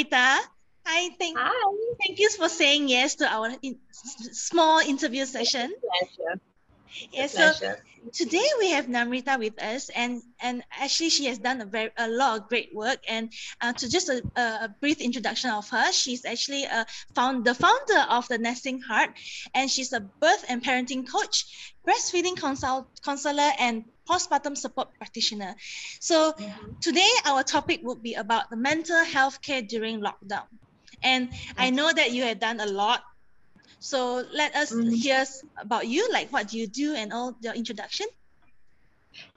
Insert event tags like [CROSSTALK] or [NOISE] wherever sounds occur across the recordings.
Namrita. Hi, thank, Hi. thank you for saying yes to our in, small interview session. pleasure. Yes, so today we have Namrita with us, and and actually she has done a very a lot of great work. And uh, to just a, a, brief introduction of her, she's actually a found the founder of the Nesting Heart, and she's a birth and parenting coach, breastfeeding consult counselor, and postpartum support practitioner. So mm-hmm. today our topic would be about the mental health care during lockdown. And I know that you have done a lot so let us mm-hmm. hear about you, like what do you do and all your introduction.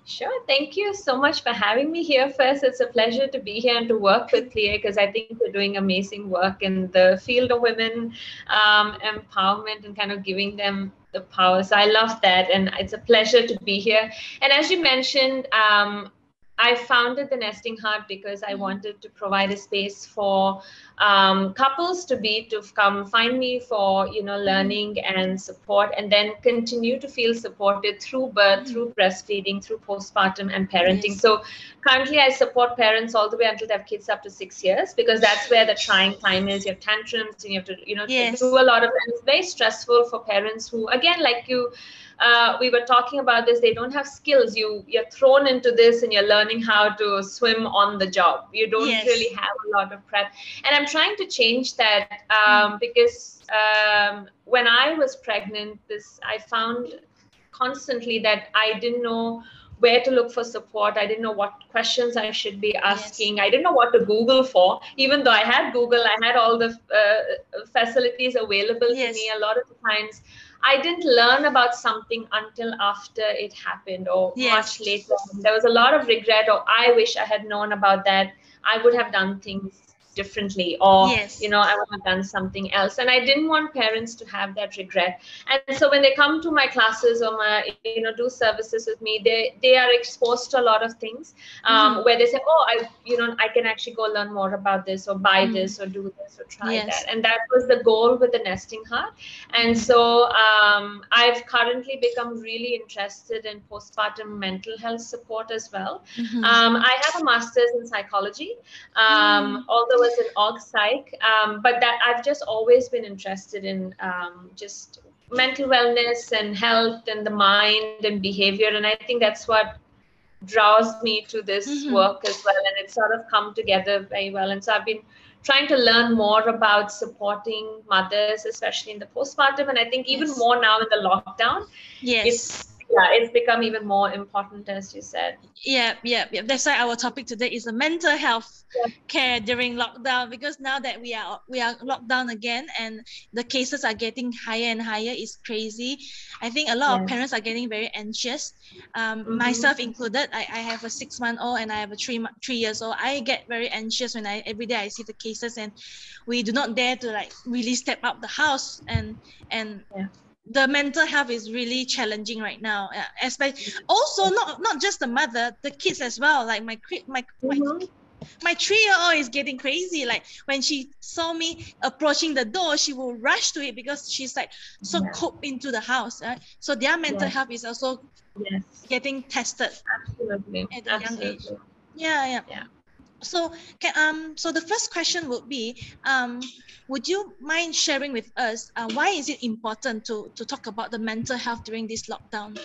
Sure. Thank you so much for having me here. First, it's a pleasure to be here and to work with Plié because I think we're doing amazing work in the field of women um, empowerment and kind of giving them the power. So I love that. And it's a pleasure to be here. And as you mentioned, um, I founded the Nesting Heart because I mm-hmm. wanted to provide a space for um, couples to be to come find me for you know learning and support, and then continue to feel supported through birth, mm-hmm. through breastfeeding, through postpartum and parenting. Yes. So currently, I support parents all the way until they have kids up to six years because that's where the trying time is. You have tantrums and you have to you know yes. do a lot of. And it's very stressful for parents who, again, like you uh, we were talking about this they don't have skills you you're thrown into this and you're learning how to swim on the job you don't yes. really have a lot of prep and i'm trying to change that um, mm. because um, when i was pregnant this i found constantly that i didn't know where to look for support. I didn't know what questions I should be asking. Yes. I didn't know what to Google for. Even though I had Google, I had all the uh, facilities available yes. to me. A lot of the times, I didn't learn about something until after it happened or yes. much later. There was a lot of regret, or I wish I had known about that. I would have done things differently or yes. you know i would have done something else and i didn't want parents to have that regret and so when they come to my classes or my you know do services with me they they are exposed to a lot of things um, mm. where they say oh i you know i can actually go learn more about this or buy mm. this or do this or try yes. that and that was the goal with the nesting heart and so um, i've currently become really interested in postpartum mental health support as well mm-hmm. um, i have a master's in psychology um, mm. although was an org psych, um, but that I've just always been interested in um, just mental wellness and health and the mind and behavior, and I think that's what draws me to this mm-hmm. work as well, and it's sort of come together very well. And so I've been trying to learn more about supporting mothers, especially in the postpartum, and I think even yes. more now in the lockdown. Yes. Yeah, it's become even more important, as you said. Yeah, yeah, yeah. That's why our topic today is the mental health yeah. care during lockdown. Because now that we are we are locked down again, and the cases are getting higher and higher, it's crazy. I think a lot of parents are getting very anxious, um, mm-hmm. myself included. I, I have a six month old and I have a three three years old. I get very anxious when I every day I see the cases, and we do not dare to like really step out the house and and. Yeah the mental health is really challenging right now uh, especially also not not just the mother the kids as well like my my my, mm-hmm. my three-year-old is getting crazy like when she saw me approaching the door she will rush to it because she's like so yeah. cooped into the house right? so their mental health is also yes. getting tested absolutely at a absolutely. young age yeah yeah yeah so can, um so the first question would be um would you mind sharing with us uh, why is it important to to talk about the mental health during this lockdown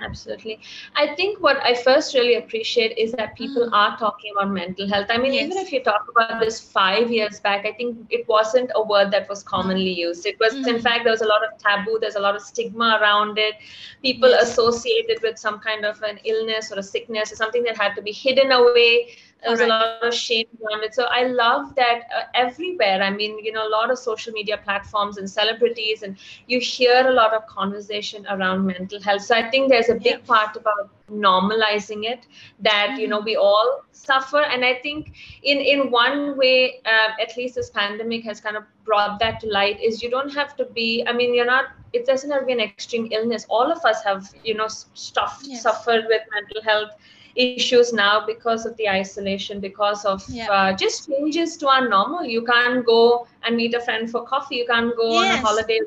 Absolutely. I think what I first really appreciate is that people mm. are talking about mental health. I mean, yes. even if you talk about this five years back, I think it wasn't a word that was commonly used. It was, mm. in fact, there was a lot of taboo, there's a lot of stigma around it. People yes. associated with some kind of an illness or a sickness or something that had to be hidden away there's right. a lot of shame around it so i love that uh, everywhere i mean you know a lot of social media platforms and celebrities and you hear a lot of conversation around mental health so i think there's a big yeah. part about normalizing it that mm-hmm. you know mm-hmm. we all suffer and i think in in one way uh, at least this pandemic has kind of brought that to light is you don't have to be i mean you're not it doesn't have to be an extreme illness all of us have you know stuff yes. suffered with mental health issues now because of the isolation, because of yeah. uh, just changes to our normal. You can't go and meet a friend for coffee. You can't go yes. on a holiday.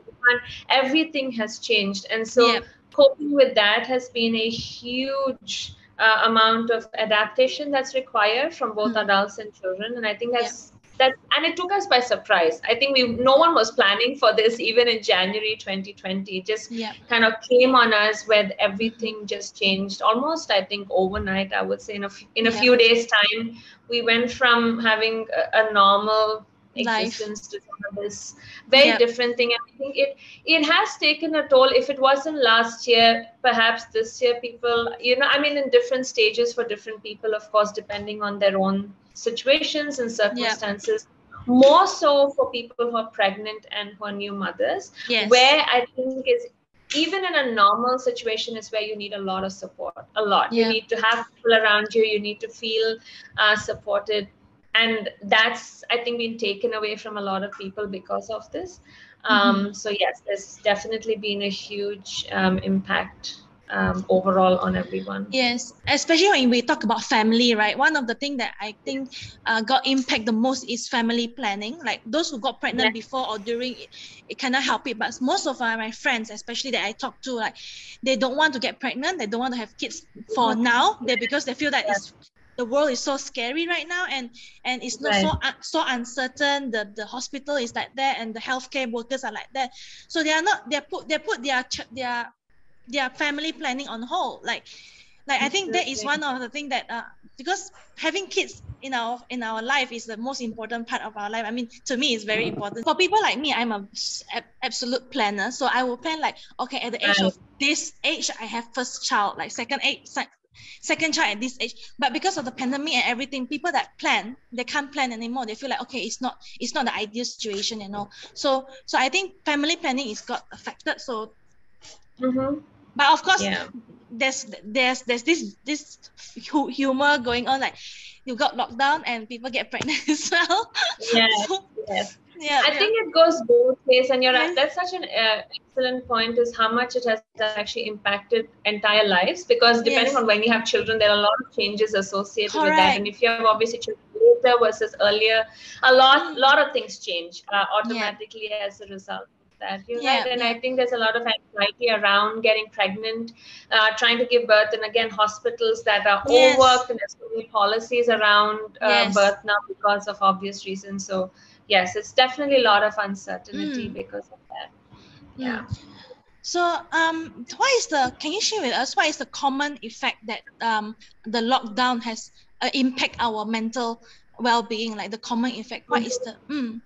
Everything has changed. And so yeah. coping with that has been a huge uh, amount of adaptation that's required from both mm. adults and children. And I think that's that and it took us by surprise i think we no one was planning for this even in january 2020 it just yeah. kind of came on us where everything just changed almost i think overnight i would say in a, f- in a Yeah. few days time we went from having a, a normal Life. existence to some of this very Yeah. different thing and i think it it has taken a toll if it wasn't last year perhaps this year people you know i mean in different stages for different people of course depending on their own situations and circumstances more so for people who are pregnant and who are new mothers Yes. where i think is even in a normal situation is where you need a lot of support a lot. You need to have people around you you need to feel uh, supported. And that's i think been taken away from a lot of people because of this. Um, so yes there's definitely been a huge um, impact um, overall on everyone Yes, especially when we talk about family, right? One of the things that I think uh, got impact the most is family planning. Like those who got pregnant Yeah. before or during, it, it cannot help it. But most of uh, my friends, especially that I talk to, like they don't want to get pregnant. They don't want to have kids for now. They because they feel that it's the world is so scary right now, and and it's not so un- so uncertain. The the hospital is like that, and the healthcare workers are like that. So they are not. They put they put their their their family planning on hold. Like like I think that is one of the thing that uh, because having kids in our in our life is the most important part of our life. I mean, to me, it's very important. For people like me, I'm a absolute planner, so I will plan like okay, at the age of this age, I have first child, like second age. sec- Second child at this age, but because of the pandemic and everything, people that plan they can't plan anymore. They feel like okay, it's not it's not the ideal situation, you know. So so I think family planning is got affected. So mm-hmm. But of course, yeah there's there's there's this this hu- humor going on like you got locked down and people get pregnant [LAUGHS] as well Yes, So, yes yeah I yeah. think it goes both ways, and you're Yes. that's such an uh, excellent point. Is how much it has actually impacted entire lives because depending Yes. on when you have children, there are a lot of changes associated with that. And if you have obviously children later versus earlier, a lot lot of things change uh, automatically as a result. That you're Yeah, right, and yeah. I think there's a lot of anxiety around getting pregnant, uh, trying to give birth, and again, hospitals that are Yes. overworked, and there's so many policies around uh, Yes. birth now because of obvious reasons. So yes, it's definitely a lot of uncertainty Mm. because of that. Mm. Yeah. so um what is the can you share with us what is the common effect that um the lockdown has uh, impact our mental well-being like the common effect what is the mm,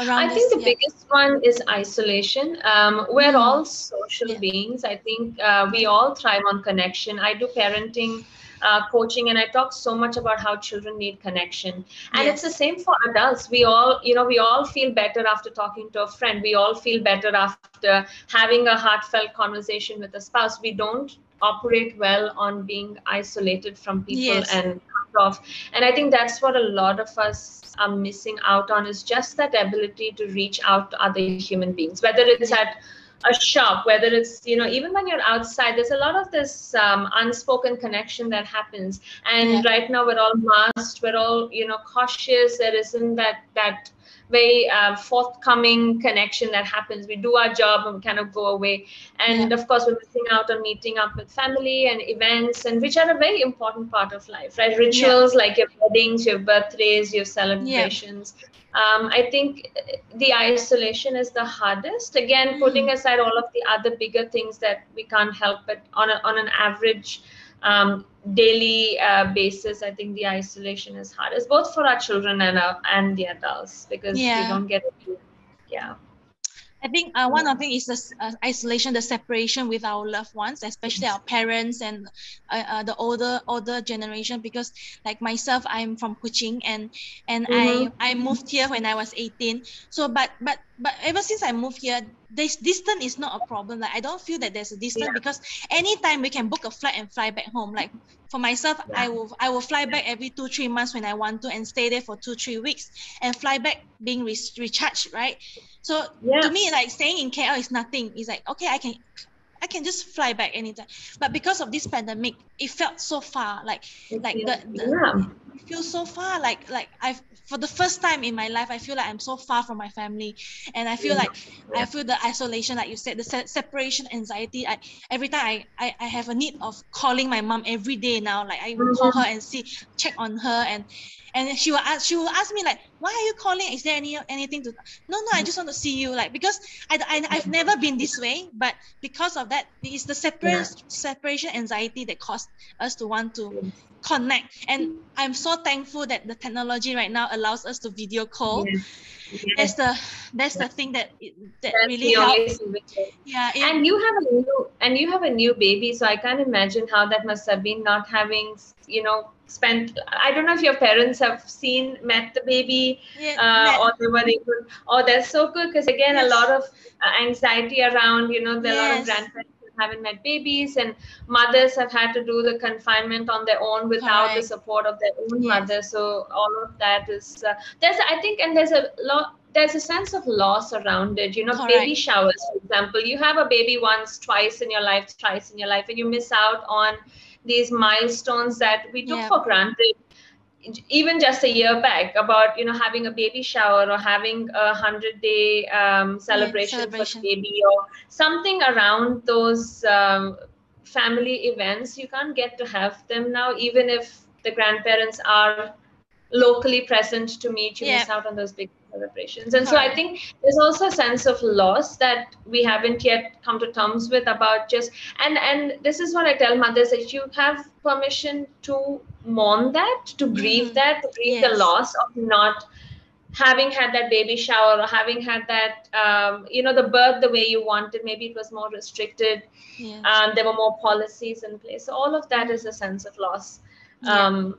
around I this, think the yeah. biggest one is isolation. Um, we're Mm. all social Yeah. beings. I think uh, we all thrive on connection. I do parenting. Uh, coaching and I talk so much about how children need connection, and it's the same for adults. We all, you know, we all feel better after talking to a friend. We all feel better after having a heartfelt conversation with a spouse. We don't operate well on being isolated from people Yes. and off. And I think that's what a lot of us are missing out on is just that ability to reach out to other human beings, whether it's at a shop, whether it's, you know, even when you're outside, there's a lot of this um, unspoken connection that happens. And Yeah. right now we're all masked, we're all, you know, cautious. There isn't that, that, very uh, forthcoming connection that happens. We do our job and we kind of go away. And of course, we're missing out on meeting up with family and events, and which are a very important part of life, right? Rituals like your weddings, your birthdays, your celebrations. Um, I think the isolation is the hardest. Again, Mm. putting aside all of the other bigger things that we can't help, but on a, on an average um, daily uh, basis, I think the isolation is hardest, both for our children and our, and the adults, because Yeah. we don't get yeah. I think uh, one of the thing is the uh, isolation, the separation with our loved ones, especially our parents and uh, uh, the older older generation. Because like myself, I'm from Kuching, and and Mhm. I I moved here when I was 18. So but but but ever since I moved here, this distance is not a problem. Like I don't feel that there's a distance Yeah. because anytime we can book a flight and fly back home. Like for myself, I will I will fly back every two three months when I want to and stay there for two three weeks and fly back being re- recharged, right? So Yeah. to me, like staying in KL is nothing. It's like okay, I can, I can just fly back anytime. But because of this pandemic, it felt so far. Like like the, the yeah. It feels so far. Like like I've for the first time in my life, I feel like I'm so far from my family, and I feel like I feel the isolation, like you said, the se- separation anxiety. I every time I, I I have a need of calling my mom every day now. Like I will call her and see check on her and and she will ask she will ask me like why are you calling is there any anything to no no i just want to see you like because i, I i've never been this way but because of that it's the separation yeah. separation anxiety that caused us to want to connect and i'm so thankful that the technology right now allows us to video call yes. Yes. that's the that's the thing that that that's really helps yeah it, and you have a new and you have a new baby so i can't imagine how that must have been not having you know spent i don't know if your parents have seen met the baby yeah, uh, or they were able oh that's so good because again yes. a lot of uh, anxiety around you know there yes. are a lot of grandparents haven't met babies and mothers have had to do the confinement on their own without Correct. the support of their own yes. mother so all of that is uh, there's i think and there's a lot there's a sense of loss around it you know Correct. baby showers for example you have a baby once twice in your life thrice in your life and you miss out on these milestones that we took yeah. for granted even just a year back about you know having a baby shower or having a hundred day um, celebration, yeah, celebration, for baby or something around those um, family events you can't get to have them now even if the grandparents are locally present to meet you yeah. miss out on those big celebrations and so i think there's also a sense of loss that we haven't yet come to terms with about just and and this is what i tell mothers that you have permission to mourn that to grieve mm-hmm. that to grieve yes. the loss of not having had that baby shower or having had that um, you know the birth the way you wanted maybe it was more restricted yes. um, there were more policies in place so all of that is a sense of loss yeah. um,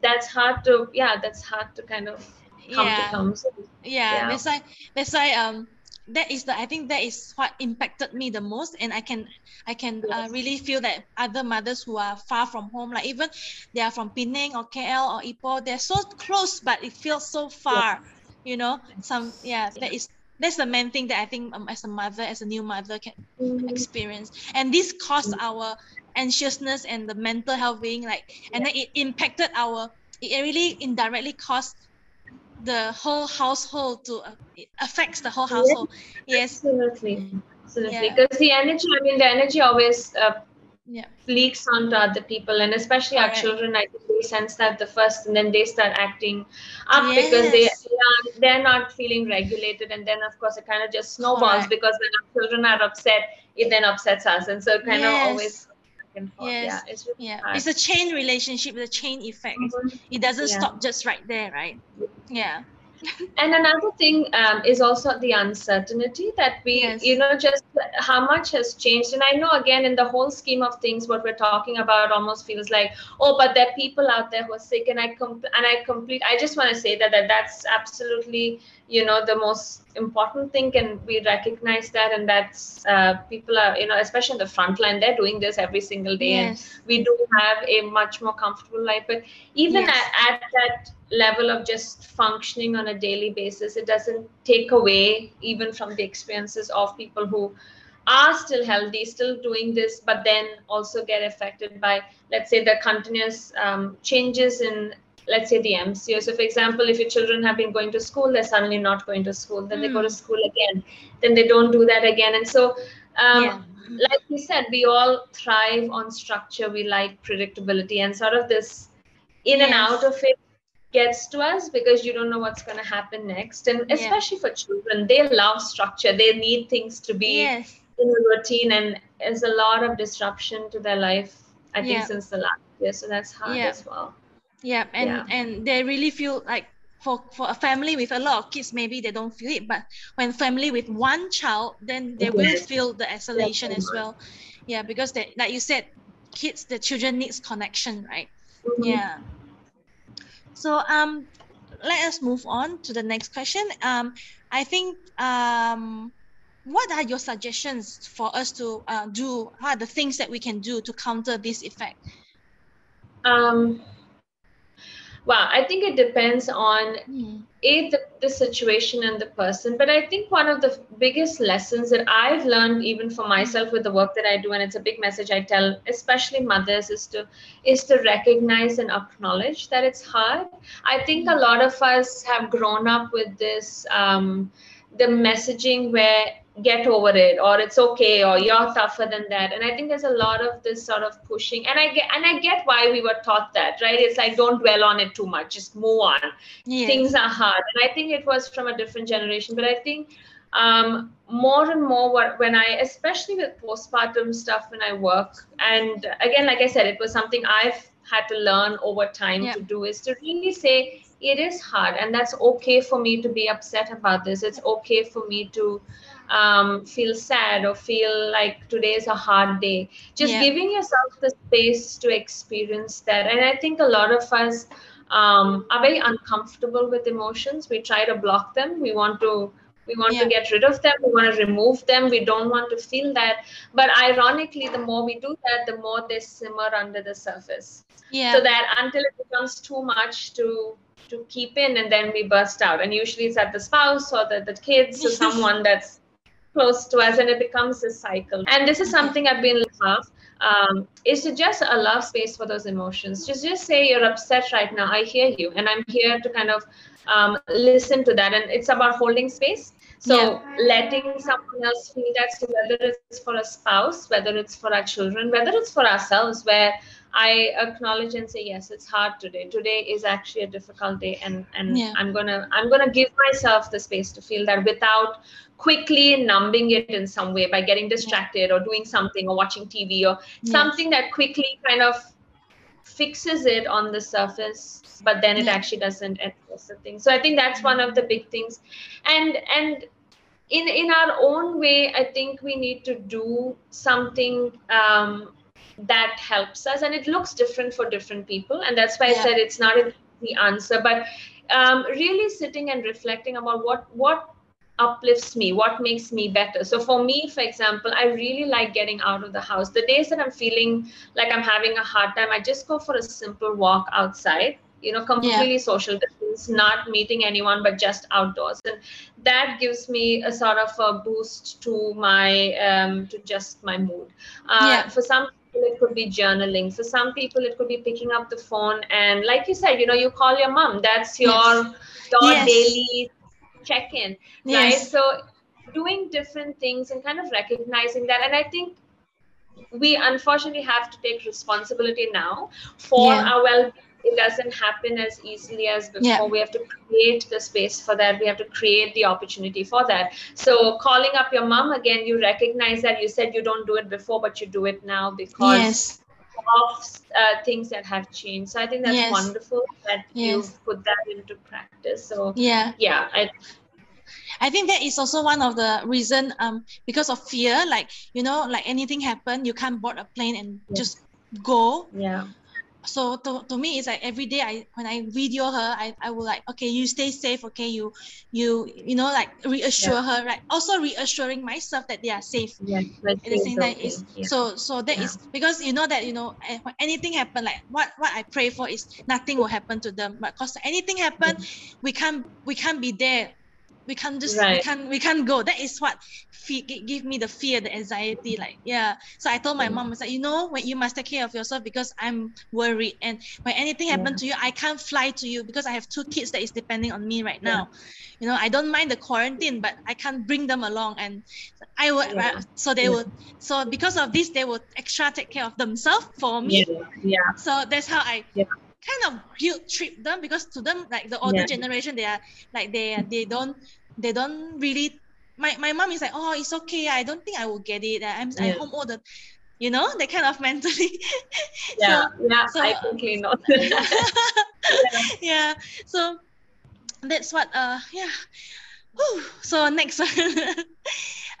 that's hard to yeah that's hard to kind of come yeah. to terms with. Yeah, yeah, that's why that's why um that is the I think that is what impacted me the most, and I can I can uh, yes. uh, really feel that other mothers who are far from home, like even they are from Penang or KL or Ipoh, they're so close, but it feels so far. Yes. You know, some yeah, that is that's the main thing that I think um, as a mother, as a new mother, can mm-hmm. experience, and this caused mm-hmm. our anxiousness and the mental health being like, and then it impacted our. It really indirectly caused the whole household to uh, affects the whole household yes, absolutely absolutely because yeah. the energy i mean the energy always uh, yeah. leaks onto other people and especially our children i think they sense that the first and then they start acting up yes. because they, they are they're not feeling regulated and then of course it kind of just snowballs Correct. because when our children are upset it then upsets us and so it kind yes. of always and forth. Yes. Yeah, it's really yeah. Hard. It's a chain relationship, the chain effect. Mm-hmm. It doesn't yeah. stop just right there, right? Yeah. [LAUGHS] and another thing um, is also the uncertainty that we yes. you know just how much has changed and i know again in the whole scheme of things what we're talking about almost feels like oh but there are people out there who are sick and i com- and i complete i just want to say that, that that's absolutely you know the most important thing and we recognize that and that's uh, people are you know especially in the front line they're doing this every single day yes. and we do have a much more comfortable life but even yes. at, at that level of just functioning on a daily basis it doesn't take away even from the experiences of people who are still healthy still doing this but then also get affected by let's say the continuous um, changes in let's say the MCO. So, for example, if your children have been going to school, they're suddenly not going to school. Then mm. they go to hmm. school again. Then they don't do that again. And so, um, yeah. like we said, we all thrive on structure. We like predictability, and sort of this in yes. and out of it gets to us because you don't know what's going to happen next. And especially yeah. for children, they love structure. They need things to be yes. in a routine, and there's a lot of disruption to their life. I think yeah. since the last year, so that's hard as well yeah and yeah. and they really feel like for for a family with a lot of kids maybe they don't feel it but when family with one child then they will feel the isolation as well. Yeah because they like you said kids the children needs connection right? Mm-hmm. yeah. So um let us move on to the next question. Um i think um what are your suggestions for us to uh, do? What are the things that we can do to counter this effect? Um Wow, I think it depends on mm. a the, the situation and the person. But I think one of the biggest lessons that I've learned, even for myself, with the work that I do, and it's a big message I tell, especially mothers, is to is to recognize and acknowledge that it's hard. I think a lot of us have grown up with this um, the messaging where get over it or it's okay or you're tougher than that. And i think there's a lot of this sort of pushing. And i get and i get why we were taught that right? It's like don't dwell on it too much. Just move on. Yes. things are hard. And i think it was from a different generation. But i think um, more and more what, when i especially with postpartum stuff when i work and again like i said it was something i've had to learn over time yeah. to do is to really say it is hard. And that's okay for me to be upset about this. It's okay for me to um, feel sad or feel like today is a hard day. Just yeah. giving yourself the space to experience that. And I think a lot of us um, are very uncomfortable with emotions. We try to block them. We want to we want yeah. to get rid of them we want to remove them we don't want to feel that but ironically the more we do that the more they simmer under the surface yeah so that until it becomes too much to to keep in and then we burst out and usually it's at the spouse or the, the kids or [LAUGHS] someone that's close to us and it becomes a cycle. And this is something i've been love um, is to just allow space for those emotions? Just just say you're upset right now. I hear you. And i'm here to kind of um, listen to that. And it's about holding space so yeah. letting someone else feel that so whether it's for a spouse whether it's for our children whether it's for ourselves where I acknowledge and say yes, it's hard today. Today is actually a difficult day, and and yeah. I'm gonna I'm gonna give myself the space to feel that without quickly numbing it in some way by getting distracted or doing something or watching TV or yes. something that quickly kind of fixes it on the surface but then it yeah. actually doesn't address the thing so i think that's one of the big things and and in in our own way i think we need to do something um, that helps us. And it looks different for different people. And that's why yeah. i said it's not the answer. But um, really sitting and reflecting about what what uplifts me what makes me better. So for me for example i really like getting out of the house. The days that i'm feeling like i'm having a hard time i just go for a simple walk outside you know completely yeah. social distance not meeting anyone but just outdoors and that gives me a sort of a boost to my um to just my mood uh, yeah. for some people it could be journaling for some people it could be picking up the phone and like you said you know you call your mom that's your yes. your yes. daily check in yes. right so doing different things and kind of recognizing that and i think we unfortunately have to take responsibility now for yeah. our well it doesn't happen as easily as before yeah. we have to create the space for that we have to create the opportunity for that so calling up your mom again you recognize that you said you don't do it before but you do it now because yes. of uh, things that have changed so i think that's yes. wonderful that yes. you put that into practice so yeah yeah I, I think that is also one of the reason um because of fear like you know like anything happen you can't board a plane and yeah. just go yeah so to, to me it's like every day i when i video her i, I will like okay you stay safe okay you you you know like reassure yeah. her right also reassuring myself that they are safe yeah at the same time okay. is yeah. so so that yeah. is because you know that you know eh, when anything happen like what what i pray for is nothing will happen to them but because anything happen we can't we can't be there we can't just right. we can't we can't go that is what fe- give me the fear the anxiety like yeah so i told my mm. mom i was like you know when you must take care of yourself because i'm worried and when anything yeah. happened to you i can't fly to you because i have two kids that is depending on me right now yeah. you know i don't mind the quarantine but i can't bring them along and i would yeah. so they would so because of this they would extra take care of themselves for me yeah, so that's how i kind of guilt trip them because to them like the older yeah. generation they are like they they don't they don't really my, my mom is like oh it's okay. I don't think i will get it. I'm, yeah. I'm home all the you know they kind of [LAUGHS] mentally. Yeah. So, yeah. so, i completely know. Yeah. [LAUGHS] yeah. So that's what uh yeah Whew. so next one [LAUGHS]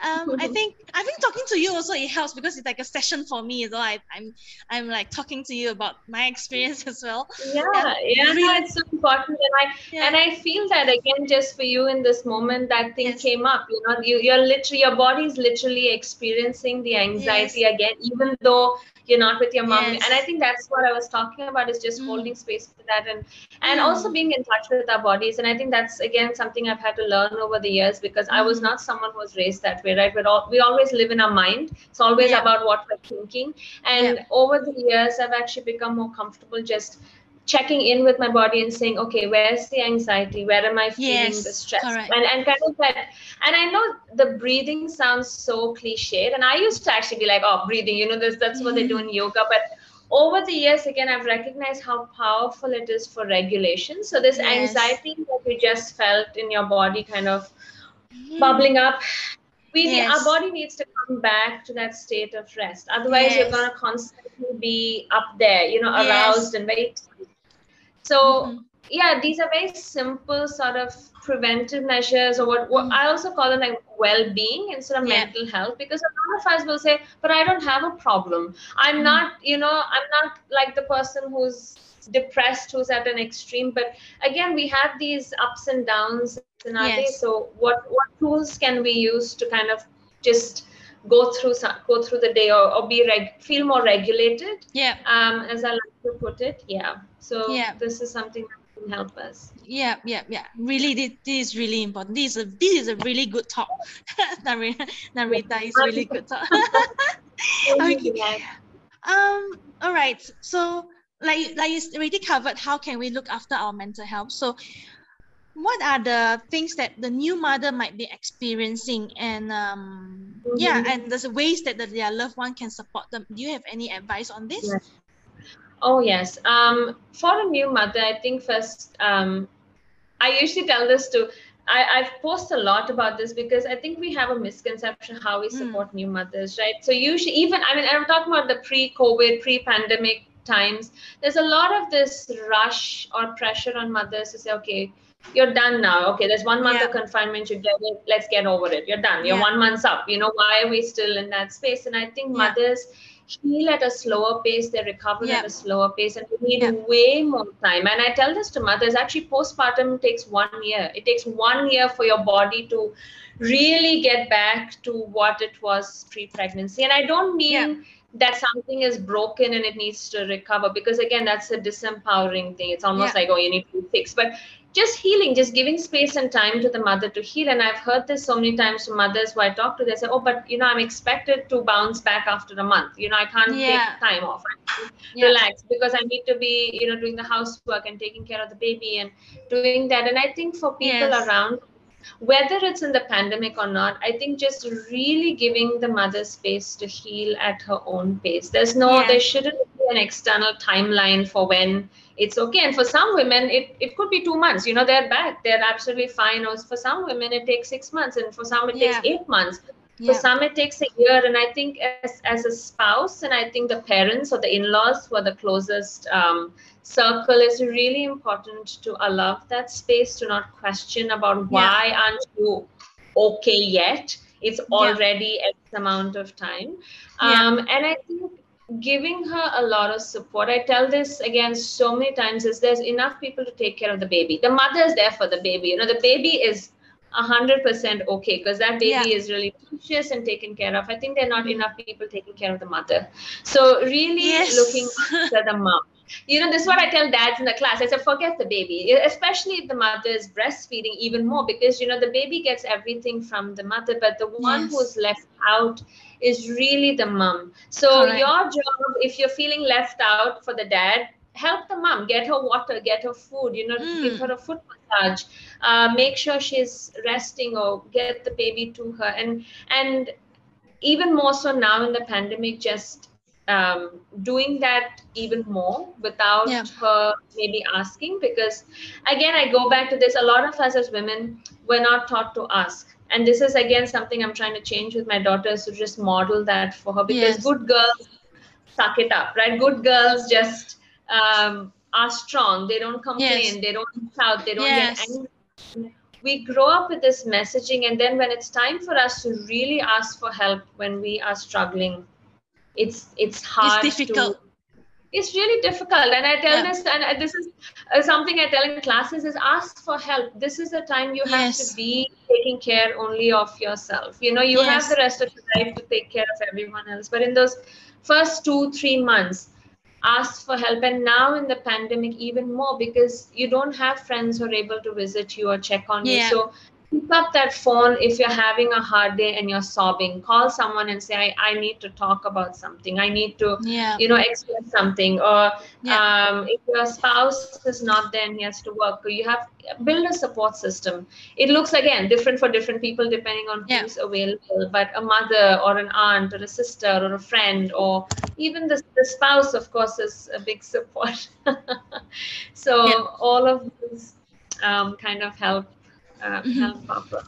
um, I think I think talking to you also it helps because it's like a session for me as well. I, I'm I'm like talking to you about my experience as well. Yeah, yeah, really, it's so important, and I yeah. and I feel that again just for you in this moment that thing yes. came up. You know, you you're literally your body is literally experiencing the anxiety yes. again, even though you're not with your mom yes. and i think that's what i was talking about is just mm. holding space for that and and mm. also being in touch with our bodies and i think that's again something i've had to learn over the years because mm. i was mm. not someone who was raised that way right we all we always live in our mind it's always yeah. about what we're thinking and yeah. over the years i've actually become more comfortable just checking in with my body and saying, okay, where's the anxiety? Where am I feeling Yes, the stress? correct. And, and kind of that. And I know the breathing sounds so cliched. And I used to actually be like, oh, breathing, you know, this, that's what they do in yoga. But over the years, again, I've recognized how powerful it is for regulation. So this Yes. anxiety that you just felt in your body kind of bubbling up. We need, our body needs to come back to that state of rest. Otherwise, you're gonna constantly be up there, you know, Yes. aroused and very. So Mhm. Yeah, these are very simple sort of preventive measures, or what, what Mm. I also call them like well-being instead of Yeah. mental health, because a lot of us will say, "But I don't have a problem. I'm Mm. not, you know, I'm not like the person who's depressed who's at an extreme but again we have these ups and downs in our day so what what tools can we use to kind of just go through some, go through the day or, or be reg- feel more regulated Yeah. um as i like to put it yeah so Yeah. this is something that can help us Yeah, yeah, yeah. Really, this, this is really important. This is a this is a really good talk. [LAUGHS] Namrita, Namrita is really good talk. [LAUGHS] Okay. Yeah. um. All right. So, like like you already covered, how can we look after our mental health? So, what are the things that the new mother might be experiencing, and um, yeah, Mhm. and there's ways that the, their loved one can support them. Do you have any advice on this? Yes. Oh yes. Um, for a new mother, I think first, um, I usually tell this to. I, I've posted a lot about this because I think we have a misconception how we Mm. support new mothers, right? So usually, even I mean, I'm talking about the pre-COVID, pre-pandemic times. There's a lot of this rush or pressure on mothers to say, okay, you're done now. Okay, there's one month Yeah. of confinement. You get it. Let's get over it. You're done. You're Yeah. one month's up. You know why are we still in that space? And I think Yeah. mothers heal at a slower pace, they recover Yeah. at a slower pace, and we need Yeah. way more time. And I tell this to mothers actually, postpartum takes one year. It takes one year for your body to really get back to what it was pre pregnancy. And I don't mean Yeah. that something is broken and it needs to recover because, again, that's a disempowering thing. It's almost like, oh, you need to fix. But just healing, just giving space and time to the mother to heal. And I've heard this so many times from mothers who I talk to. They say, "Oh, but you know, I'm expected to bounce back after a month. You know, I can't Yeah. take time off. I need to Yeah. relax because I need to be, you know, doing the housework and taking care of the baby and doing that." And I think for people Yes. around, whether it's in the pandemic or not, I think just really giving the mother space to heal at her own pace. There's no, Yeah. there shouldn't be an external timeline for when it's okay. And for some women, it, it could be two months. You know, they're back, they're absolutely fine. Or for some women, it takes six months, and for some, it Yeah. takes eight months. Yeah. For some, it takes a year. And I think as, as a spouse, and I think the parents or the in laws who are the closest um, circle is really important to allow that space to not question about why aren't you okay yet. It's already X amount of time. Yeah. Um, and I think giving her a lot of support. I tell this again so many times is there's enough people to take care of the baby. The mother is there for the baby. You know, the baby is hundred percent okay because that baby Yeah. is really precious and taken care of. I think there are not enough people taking care of the mother. So really Yes. looking [LAUGHS] after the mom. You know, this is what I tell dads in the class. I said, forget the baby, especially if the mother is breastfeeding even more because, you know, the baby gets everything from the mother, but the one Yes. who's left out is really the mom. So Correct. your job, if you're feeling left out for the dad, help the mom, get her water, get her food, you know, Mm. give her a foot massage, uh, make sure she's resting or get the baby to her. And and even more so now in the pandemic, just um, doing that even more without Yeah. her maybe asking because again i go back to this a lot of us as women we're not taught to ask and this is again something i'm trying to change with my daughters to just model that for her because Yes. good girls suck it up right good girls just um, are strong they don't complain Yes. they don't shout they don't Yes. get angry we grow up with this messaging and then when it's time for us to really ask for help when we are struggling it's it's hard it's difficult. It's really difficult and i tell Yeah. this and this is uh, something i tell in classes is ask for help this is the time you have Yes. to be taking care only of yourself you know you Yes. have the rest of your life to take care of everyone else but in those first two three months ask for help and now in the pandemic even more because you don't have friends who are able to visit you or check on Yeah. you so pick up that phone if you're having a hard day and you're sobbing call someone and say i, I need to talk about something i need to yeah. you know express something or yeah. um, if your spouse is not there and he has to work you have build a support system it looks again different for different people depending on yeah. who's available but a mother or an aunt or a sister or a friend or even the, the spouse of course is a big support [LAUGHS] so all of these um, kind of help uh, help Papa.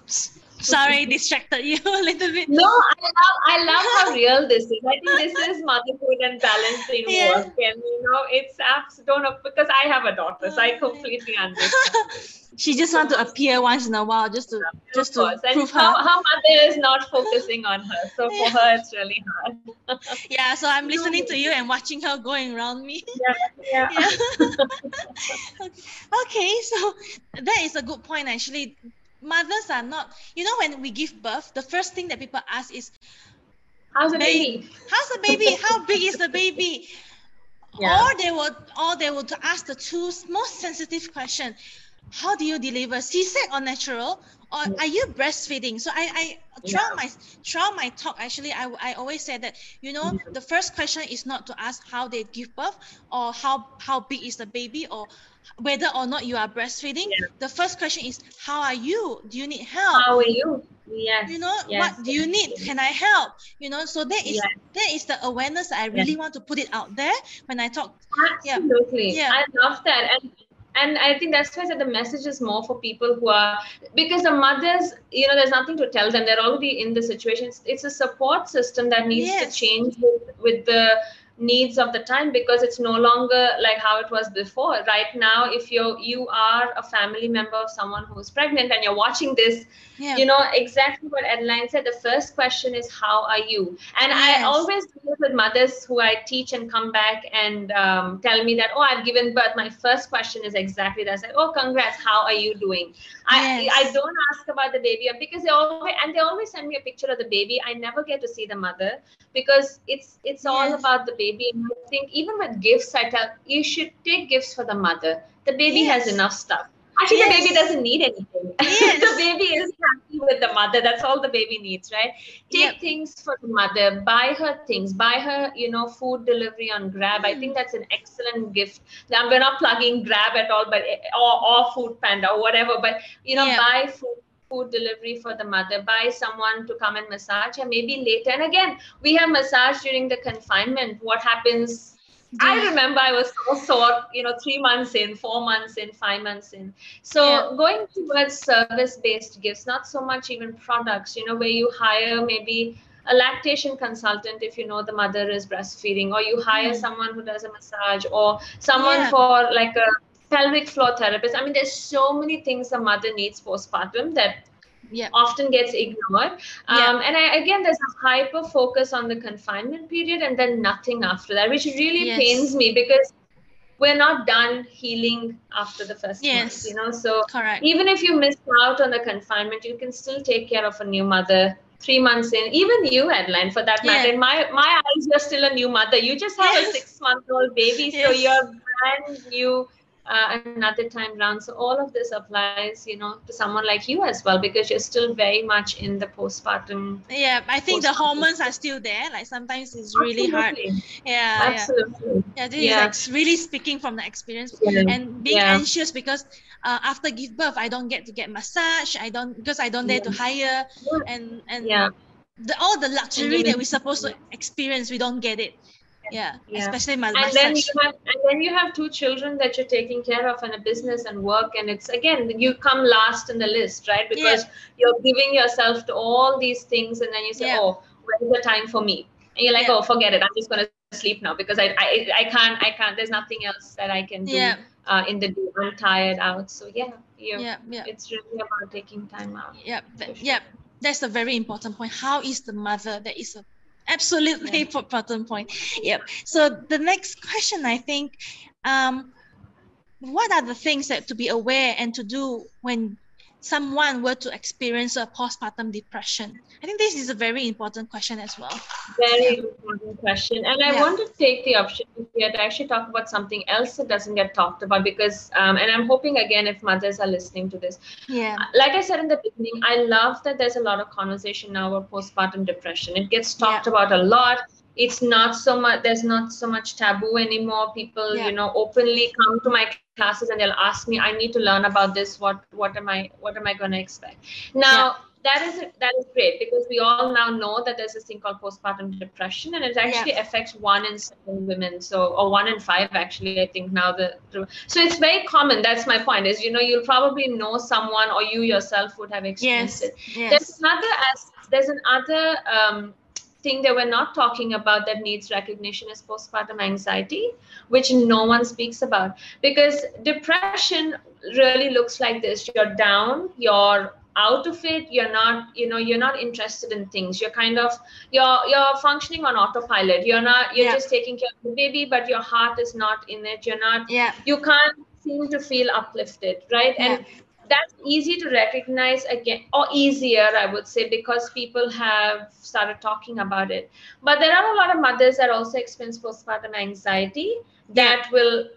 Sorry, distracted you [LAUGHS] a little bit. No, I love I love how real this is. I think this is motherhood and balancing yeah. work, and you know, it's apps don't know because I have a daughter, so I completely [LAUGHS] understand. she just want to appear once in a while, just to yeah, just to and prove her. Her mother is not focusing on her, so for her it's really hard. [LAUGHS] yeah, so I'm listening to you and watching her going around me. Yeah, yeah. yeah. okay, so that is a good point actually mothers are not you know when we give birth the first thing that people ask is how's the baby how's the baby? How big is the baby? Yeah. or they will or they will ask the two most sensitive question how do you deliver? C-sec or natural? Or are you breastfeeding? So i i throughout yeah. my throughout my talk actually I, I always say that you know mm-hmm. the first question is not to ask how they give birth or how how big is the baby or whether or not you are breastfeeding yeah. the first question is how are you? Do you need help? How are you? Yes. You know yes. what do you need? Can i help? You know so that is yes. that is the awareness i really yes. want to put it out there when i talk. Absolutely. Yeah. i love that. And and i think that's why I said the message is more for people who are because the mothers you know there's nothing to tell them. They're already in the situation. It's a support system that needs to change with, with the needs of the time because it's no longer like how it was before right now if you you are a family member of someone who's pregnant and you're watching this yeah. you know exactly what adeline said the first question is how are you and yes. i always deal with mothers who i teach and come back and um, tell me that oh i've given birth my first question is exactly that i say oh congrats how are you doing yes. i i don't ask about the baby because they always and they always send me a picture of the baby i never get to see the mother because it's it's yes. all about the baby baby. And I think even with gifts, I tell you should take gifts for the mother. The baby yes. has enough stuff. Actually, yes. the baby doesn't need anything. [LAUGHS] Yes. the baby is happy with the mother. That's all the baby needs, right? Take yep. things for the mother. Buy her things. Buy her, you know, food delivery on Grab. Mm. I think that's an excellent gift. Now, we're not plugging Grab at all, but or, or Food Panda or whatever. But you know, yep. buy food food delivery for the mother by someone to come and massage and maybe later and again we have massage during the confinement what happens yeah. i remember i was so sore you know three months in four months in five months in so yeah. going towards service based gifts not so much even products you know where you hire maybe a lactation consultant if you know the mother is breastfeeding or you hire mm. someone who does a massage or someone yeah. for like a pelvic floor therapist. I mean, there's so many things a mother needs postpartum that yeah. often gets ignored. Um, yeah. And I, again, there's a hyper focus on the confinement period and then nothing after that, which really yes. pains me because we're not done healing after the first yes. month, you know. So Correct. even if you miss out on the confinement, you can still take care of a new mother three months in. Even you, Adeline, for that matter. Yeah. In my my eyes, you're still a new mother. You just have yes. a six month old baby, so you're brand new uh, another time round. So all of this applies, you know, to someone like you as well because you're still very much in the postpartum. Yeah, I think the hormones are still there. Like sometimes it's really Absolutely. hard. Yeah, Absolutely. Yeah, this yeah. is like really speaking from the experience yeah. and being yeah. anxious because uh, after give birth I don't get to get massage. I don't because I don't dare to hire and and yeah. The, all the luxury that we're supposed to experience, we don't get it yeah, yeah. especially my and then you have and then you have two children that you're taking care of and a business and work and it's again you come last in the list right? Because yeah. you're giving yourself to all these things and then you say yeah. oh when's the time for me? And you're like oh forget it. I'm just going to sleep now because I, I i can't i can't there's nothing else that i can do uh, in the day. I'm tired out. So yeah yeah yeah. it's really about taking time out. Yeah sure. yeah that's a very important point. How is the mother that is a absolutely yeah. bottom point yep so the next question i think um, what are the things that to be aware and to do when someone were to experience a postpartum depression? I think this is a very important question as well. Very important question. And I yeah. want to take the opportunity here to actually talk about something else that doesn't get talked about because, um, and I'm hoping again, if mothers are listening to this, yeah. Like I said in the beginning, I love that there's a lot of conversation now about postpartum depression. It gets talked yeah. about a lot it's not so much there's not so much taboo anymore people yeah. you know openly come to my classes and they'll ask me i need to learn about this what what am i what am i going to expect now yeah. That is that is great because we all now know that there's this thing called postpartum depression and it actually yeah. affects one in seven women so or one in five actually i think now the so it's very common that's my point is you know you'll probably know someone or you yourself would have experienced yes. it yes. there's another as there's another um, thing that we're not talking about that needs recognition is postpartum anxiety, which no one speaks about. Because depression really looks like this you're down, you're out of it you're not you know you're not interested in things. You're kind of you're you're functioning on autopilot. You're not you're yeah. just taking care of the baby but your heart is not in it. You're not yeah. you can't seem to feel uplifted right? Yeah. and that's easy to recognize again or easier i would say because people have started talking about it. But there are a lot of mothers that also experience postpartum anxiety that will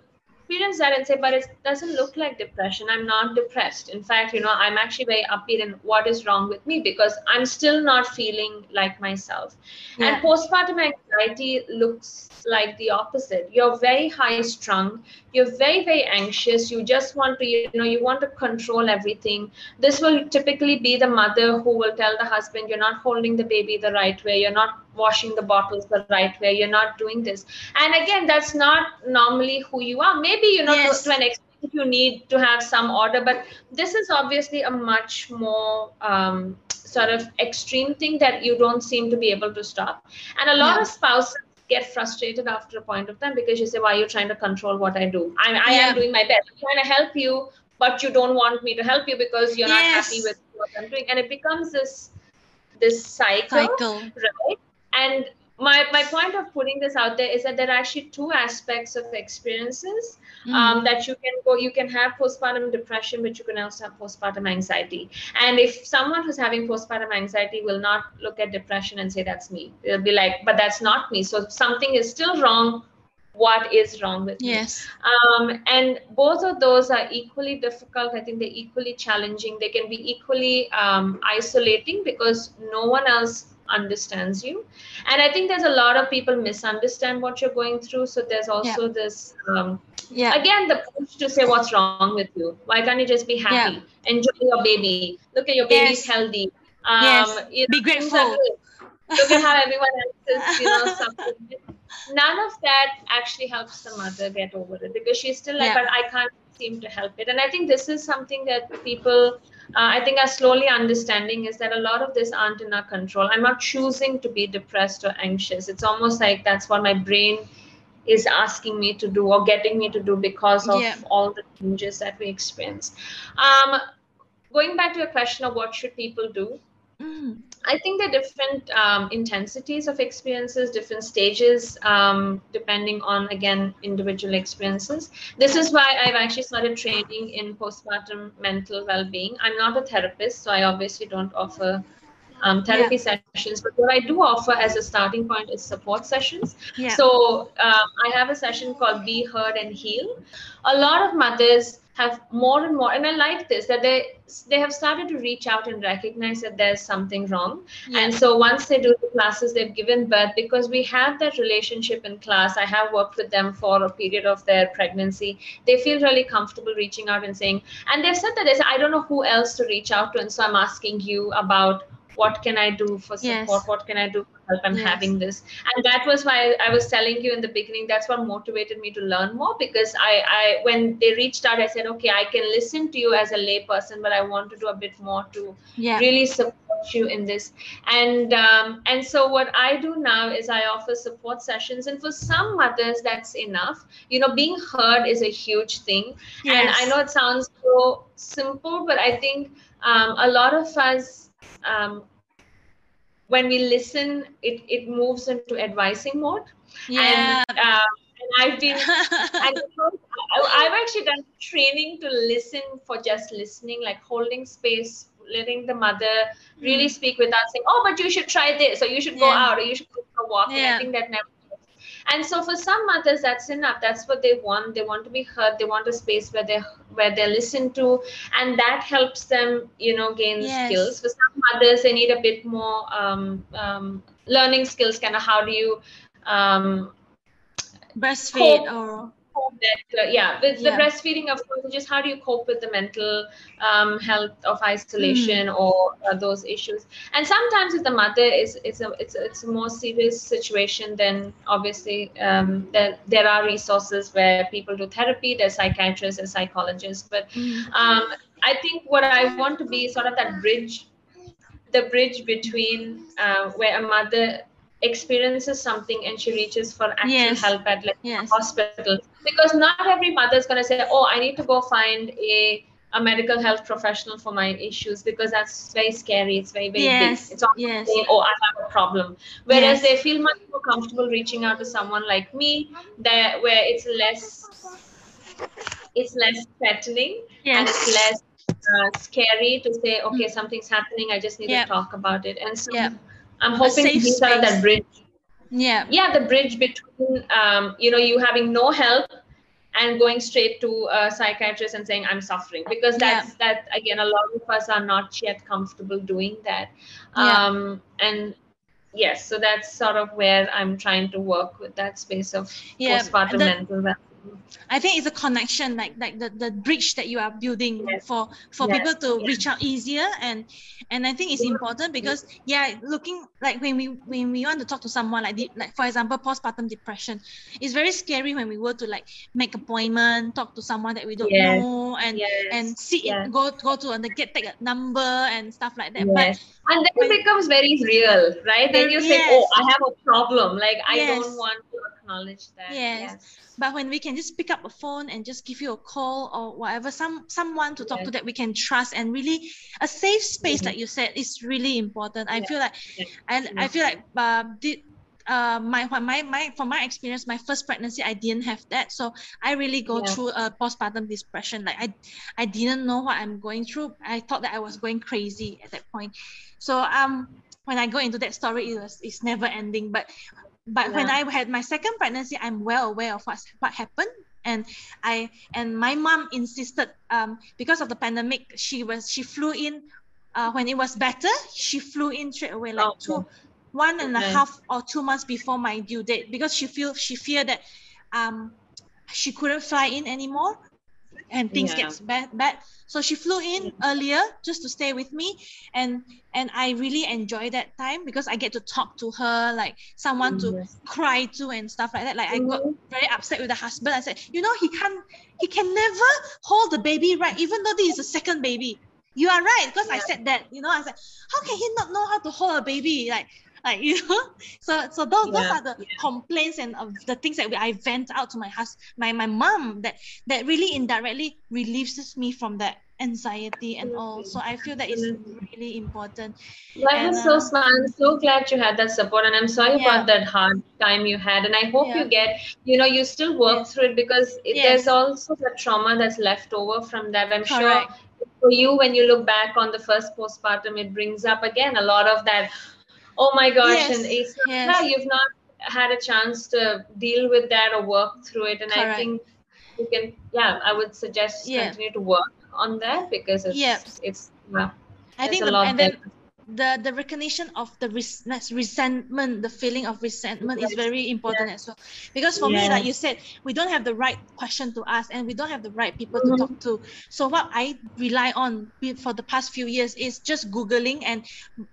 experience that and say but it doesn't look like depression. I'm not depressed. In fact you know i'm actually very upbeat and what is wrong with me because i'm still not feeling like myself. Yeah. and postpartum anxiety looks like the opposite. You're very high strung. You're very very anxious. You just want to you know you want to control everything. This will typically be the mother who will tell the husband you're not holding the baby the right way. You're not washing the bottles the right way you're not doing this and again that's not normally who you are maybe you know yes. to, to, an extent you need to have some order but this is obviously a much more um, sort of extreme thing that you don't seem to be able to stop and a lot yeah. of spouses get frustrated after a point of time because you say, why are you trying to control what I do? I, I yeah. am doing my best. I'm trying to help you, but you don't want me to help you because you're yes. not happy with what I'm doing. And it becomes this this cycle, cycle. right? And my my point of putting this out there is that there are actually two aspects of experiences mm. um, that you can go you can have postpartum depression but you can also have postpartum anxiety. And if someone who's having postpartum anxiety will not look at depression and say that's me they'll be like but that's not me. So something is still wrong. What is wrong with yes. me um, and both of those are equally difficult. I think they're equally challenging. They can be equally um, isolating because no one else understands you. And i think there's a lot of people misunderstand what you're going through. So there's also yeah. this um, yeah. again the push to say what's wrong with you. Why can't you just be happy? Yeah. enjoy your baby. Look at your baby's yes. healthy. Um, yes. You know, be grateful. look at how [LAUGHS] everyone else is you know suffering. None of that actually helps the mother get over it because she's still like yeah. but i can't seem to help it. And i think this is something that people uh, I think are slowly understanding is that a lot of this aren't in our control. I'm not choosing to be depressed or anxious. It's almost like that's what my brain is asking me to do or getting me to do because of yeah. all the changes that we experience. Um, going back to your question of what should people do, I think there are different um, intensities of experiences, different stages, um, depending on, again, individual experiences. This is why I've actually started training in postpartum mental well being. I'm not a therapist, so I obviously don't offer um, therapy yeah. sessions. But what I do offer as a starting point is support sessions. Yeah. So um, I have a session called Be Heard and Heal. A lot of mothers have more and more and i like this that they they have started to reach out and recognize that there's something wrong yeah. and so once they do the classes they've given birth because we have that relationship in class i have worked with them for a period of their pregnancy they feel really comfortable reaching out and saying and they've said that they say i don't know who else to reach out to and so i'm asking you about what can i do for support yes. what can i do for help i'm yes. having this and that was why i was telling you in the beginning that's what motivated me to learn more because i i when they reached out i said okay i can listen to you as a lay person but i want to do a bit more to yeah. really support you in this and um, and so what i do now is i offer support sessions and for some mothers that's enough you know being heard is a huge thing yes. and i know it sounds so simple but i think um, a lot of us um, when we listen, it, it moves into advising mode. Yeah. And, um, and I've been, [LAUGHS] and I, have actually done training to listen for just listening, like holding space, letting the mother really mm. speak without saying, "Oh, but you should try this, or you should go out, or you should go for a walk." Yeah. And I think that never and so for some mothers that's enough. That's what they want. They want to be heard. They want a space where they where they're listened to. And that helps them you know gain yes. skills. For some mothers they need a bit more um, um, learning skills. Kind of how do you um, breastfeed or that, uh, yeah, with yeah. the breastfeeding, of course, just how do you cope with the mental um, health of isolation mm. or uh, those issues? And sometimes, if the mother is it's a it's a, it's a more serious situation, then obviously um, there there are resources where people do therapy. There's psychiatrists and psychologists, but mm. um, I think what I want to be sort of that bridge, the bridge between uh, where a mother experiences something and she reaches for actual yes. help at like yes. hospital because not every mother is going to say oh i need to go find a a medical health professional for my issues because that's very scary it's very very yes. big it's all yes. saying oh i have a problem whereas yes. they feel much more comfortable reaching out to someone like me that where it's less it's less threatening and it's less uh, scary to say okay mm. something's happening i just need yep. to talk about it and so yep I'm hoping to be of that bridge. Yeah. Yeah, the bridge between um, you know, you having no help and going straight to a psychiatrist and saying I'm suffering because that's yeah. that again a lot of us are not yet comfortable doing that. Yeah. Um and yes, so that's sort of where I'm trying to work with that space of yeah, postpartum the, mental health. I think it's a connection, like like the, the bridge that you are building yes. for for yes. people to yes. reach out easier, and and I think it's mm-hmm. important because yeah, looking like when we when we want to talk to someone like the, like for example postpartum depression, it's very scary when we were to like make appointment, talk to someone that we don't know, and and see it, go go to and get take a number and stuff like that. But and then it becomes very real, right? Then you say, oh, I have a problem, like I don't want to acknowledge that. Yes. yes. But when we can just pick up a phone and just give you a call or whatever, some someone to talk yes. to that we can trust and really a safe space, mm-hmm. like you said, is really important. I feel like, and I feel like uh, did uh, my my my from my experience, my first pregnancy, I didn't have that. So I really go yeah. through a postpartum depression. Like I, I didn't know what I'm going through. I thought that I was going crazy at that point. So um, when I go into that story, it was it's never ending. But but yeah. when I had my second pregnancy, I'm well aware of what what happened. And I and my mom insisted um, because of the pandemic, she was she flew in uh, when it was better. She flew in straight away, like oh, two, one and okay. a half or two months before my due date, because she feel she feared that um, she couldn't fly in anymore and things yeah. gets bad bad so she flew in earlier just to stay with me and and i really enjoy that time because i get to talk to her like someone to yes. cry to and stuff like that like i got mm-hmm. very upset with the husband i said you know he can't he can never hold the baby right even though this is a second baby you are right because yeah. i said that you know i said how can he not know how to hold a baby like like [LAUGHS] you know so so those, yeah, those are the yeah. complaints and of the things that we, i vent out to my husband my my mom that that really indirectly relieves me from that anxiety and all so i feel that is really important that and, was so um, smart i'm so glad you had that support and i'm sorry yeah. about that hard time you had and i hope you get you know you still work yes. through it because it, yes. there's also the trauma that's left over from that i'm Correct. sure for you when you look back on the first postpartum it brings up again a lot of that oh my gosh yes. and it's yes. yeah, you've not had a chance to deal with that or work through it and Correct. i think you can yeah i would suggest yeah. continue to work on that because it's yeah. it's yeah, i think the, and then the the recognition of the res- resentment the feeling of resentment yes. is very important yeah. as well because for yeah. me like you said we don't have the right question to ask and we don't have the right people mm-hmm. to talk to so what i rely on for the past few years is just googling and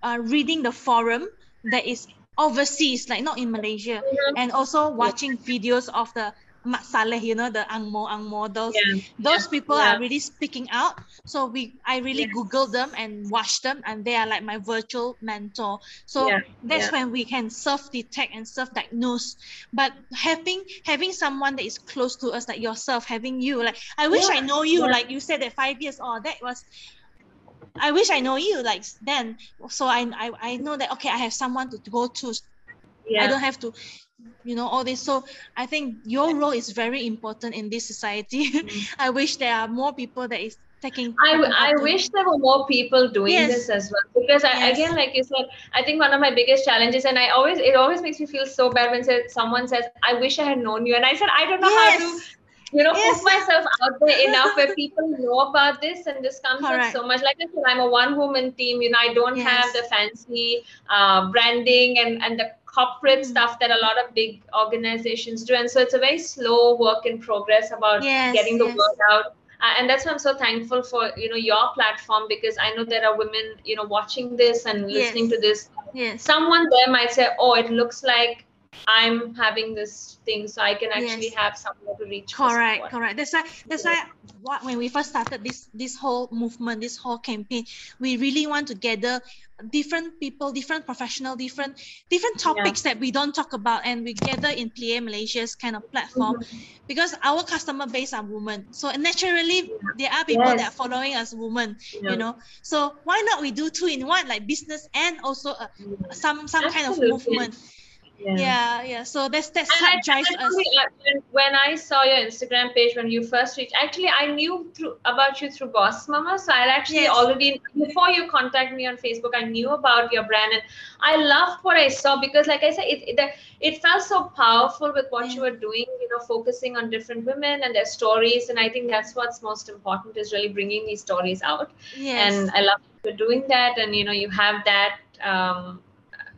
uh, reading the forum that is overseas like not in malaysia mm-hmm. and also watching yeah. videos of the Mat Saleh, you know, the Angmo Angmo, those yeah. those yeah. people yeah. are really speaking out. So we I really Google them and watch them and they are like my virtual mentor. So that's when we can self detect and self diagnose. But having having someone that is close to us, like yourself, having you, like I wish I know you, like you said that five years, oh that was I wish I know you like then. So I I, I know that okay, I have someone to, to go to. Yeah. I don't have to you know all this so i think your role is very important in this society [LAUGHS] mm. i wish there are more people that is taking i, I wish there were more people doing yes. this as well because I, yes. again like you said i think one of my biggest challenges and i always it always makes me feel so bad when someone says i wish i had known you and i said i don't know yes. how to you know yes. put myself out there enough where people know about this and this comes Correct. up so much like i said i'm a one woman team you know i don't have the fancy uh, branding and and the corporate mm-hmm. stuff that a lot of big organizations do and so it's a very slow work in progress about getting the word out uh, and that's why i'm so thankful for you know your platform because i know there are women you know watching this and listening yes. to this yes. someone there might say oh it looks like i'm having this thing so i can actually yes. have somewhere to reach correct correct that's why that's why what when we first started this this whole movement this whole campaign we really want to gather different people different professional different different topics yeah. that we don't talk about and we gather in Plié Malaysia's kind of platform mm-hmm. because our customer base are women so naturally there are people yes. that are following us women yeah. you know so why not we do two in one like business and also uh, some some Absolutely. kind of movement yeah. yeah yeah so that's that's and what drives us when i saw your instagram page when you first reached actually i knew through about you through boss mama so i actually yes. already before you contact me on facebook i knew about your brand and i loved what i saw because like i said it it, it felt so powerful with what yeah. you were doing you know focusing on different women and their stories and i think that's what's most important is really bringing these stories out yes. and i love you doing that and you know you have that um,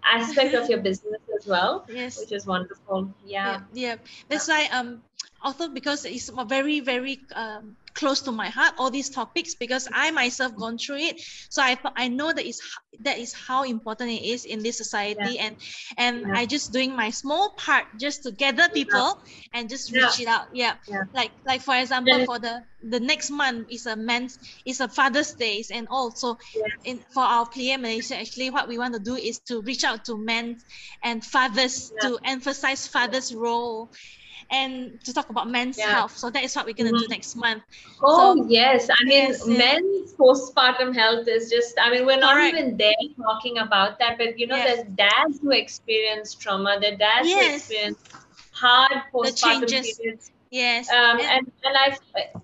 aspect of your business as well yes. which is wonderful. Yeah. Yeah, yeah. that's why um also because it's very very um, close to my heart all these topics because i myself gone through it. So i i know that is that is how important it is in this society. Yeah. and and yeah. i just doing my small part just to gather people yeah. and just reach it out. Yeah. like like for example for the the next month is a men's is a father's days and also in for our Plié malaysia actually what we want to do is to reach out to men and fathers to emphasize fathers role and to talk about men's yeah. health. So that is what we're going to mm-hmm. do next month. Oh, so, yes. I mean, yes, men's postpartum health is just, I mean, we're not Correct. even there talking about that, but you know, yes. there's dads who experience trauma, there dads yes. who experience hard postpartum periods. Yes. Um, yeah. and and I,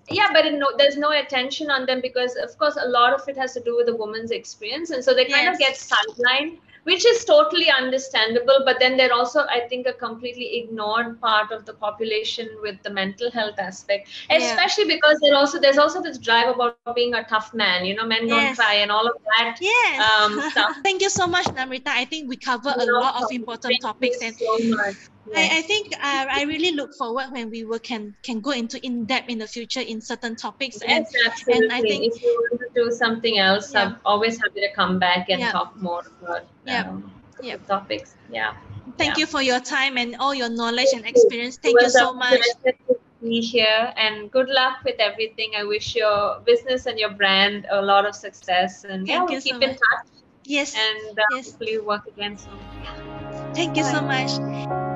yeah, but no, there's no attention on them because, of course, a lot of it has to do with the woman's experience, and so they kind yes. of get sidelined which is totally understandable. But then they're also, I think, a completely ignored part of the population with the mental health aspect, especially yeah. because there also there's also this drive about being a tough man. You know, men yes. don't cry and all of that. Yes. Um, [LAUGHS] stuff. Thank you so much, Namrita. I think we cover no, a lot of important topics and. So much. I, I think uh, I really look forward when we will can can go into in depth in the future in certain topics. Yes, and, absolutely. And I think if you want to do something else, yeah. I'm always happy to come back and yeah. talk more about yeah. Um, yeah. topics. Yeah. Thank yeah. you for your time and all your knowledge and experience. Thank you so much. Be here and good luck with everything. I wish your business and your brand a lot of success. And Thank yeah, we'll keep so in much. touch. Yes. And uh, yes. hopefully work again soon. Thank you Bye. so much.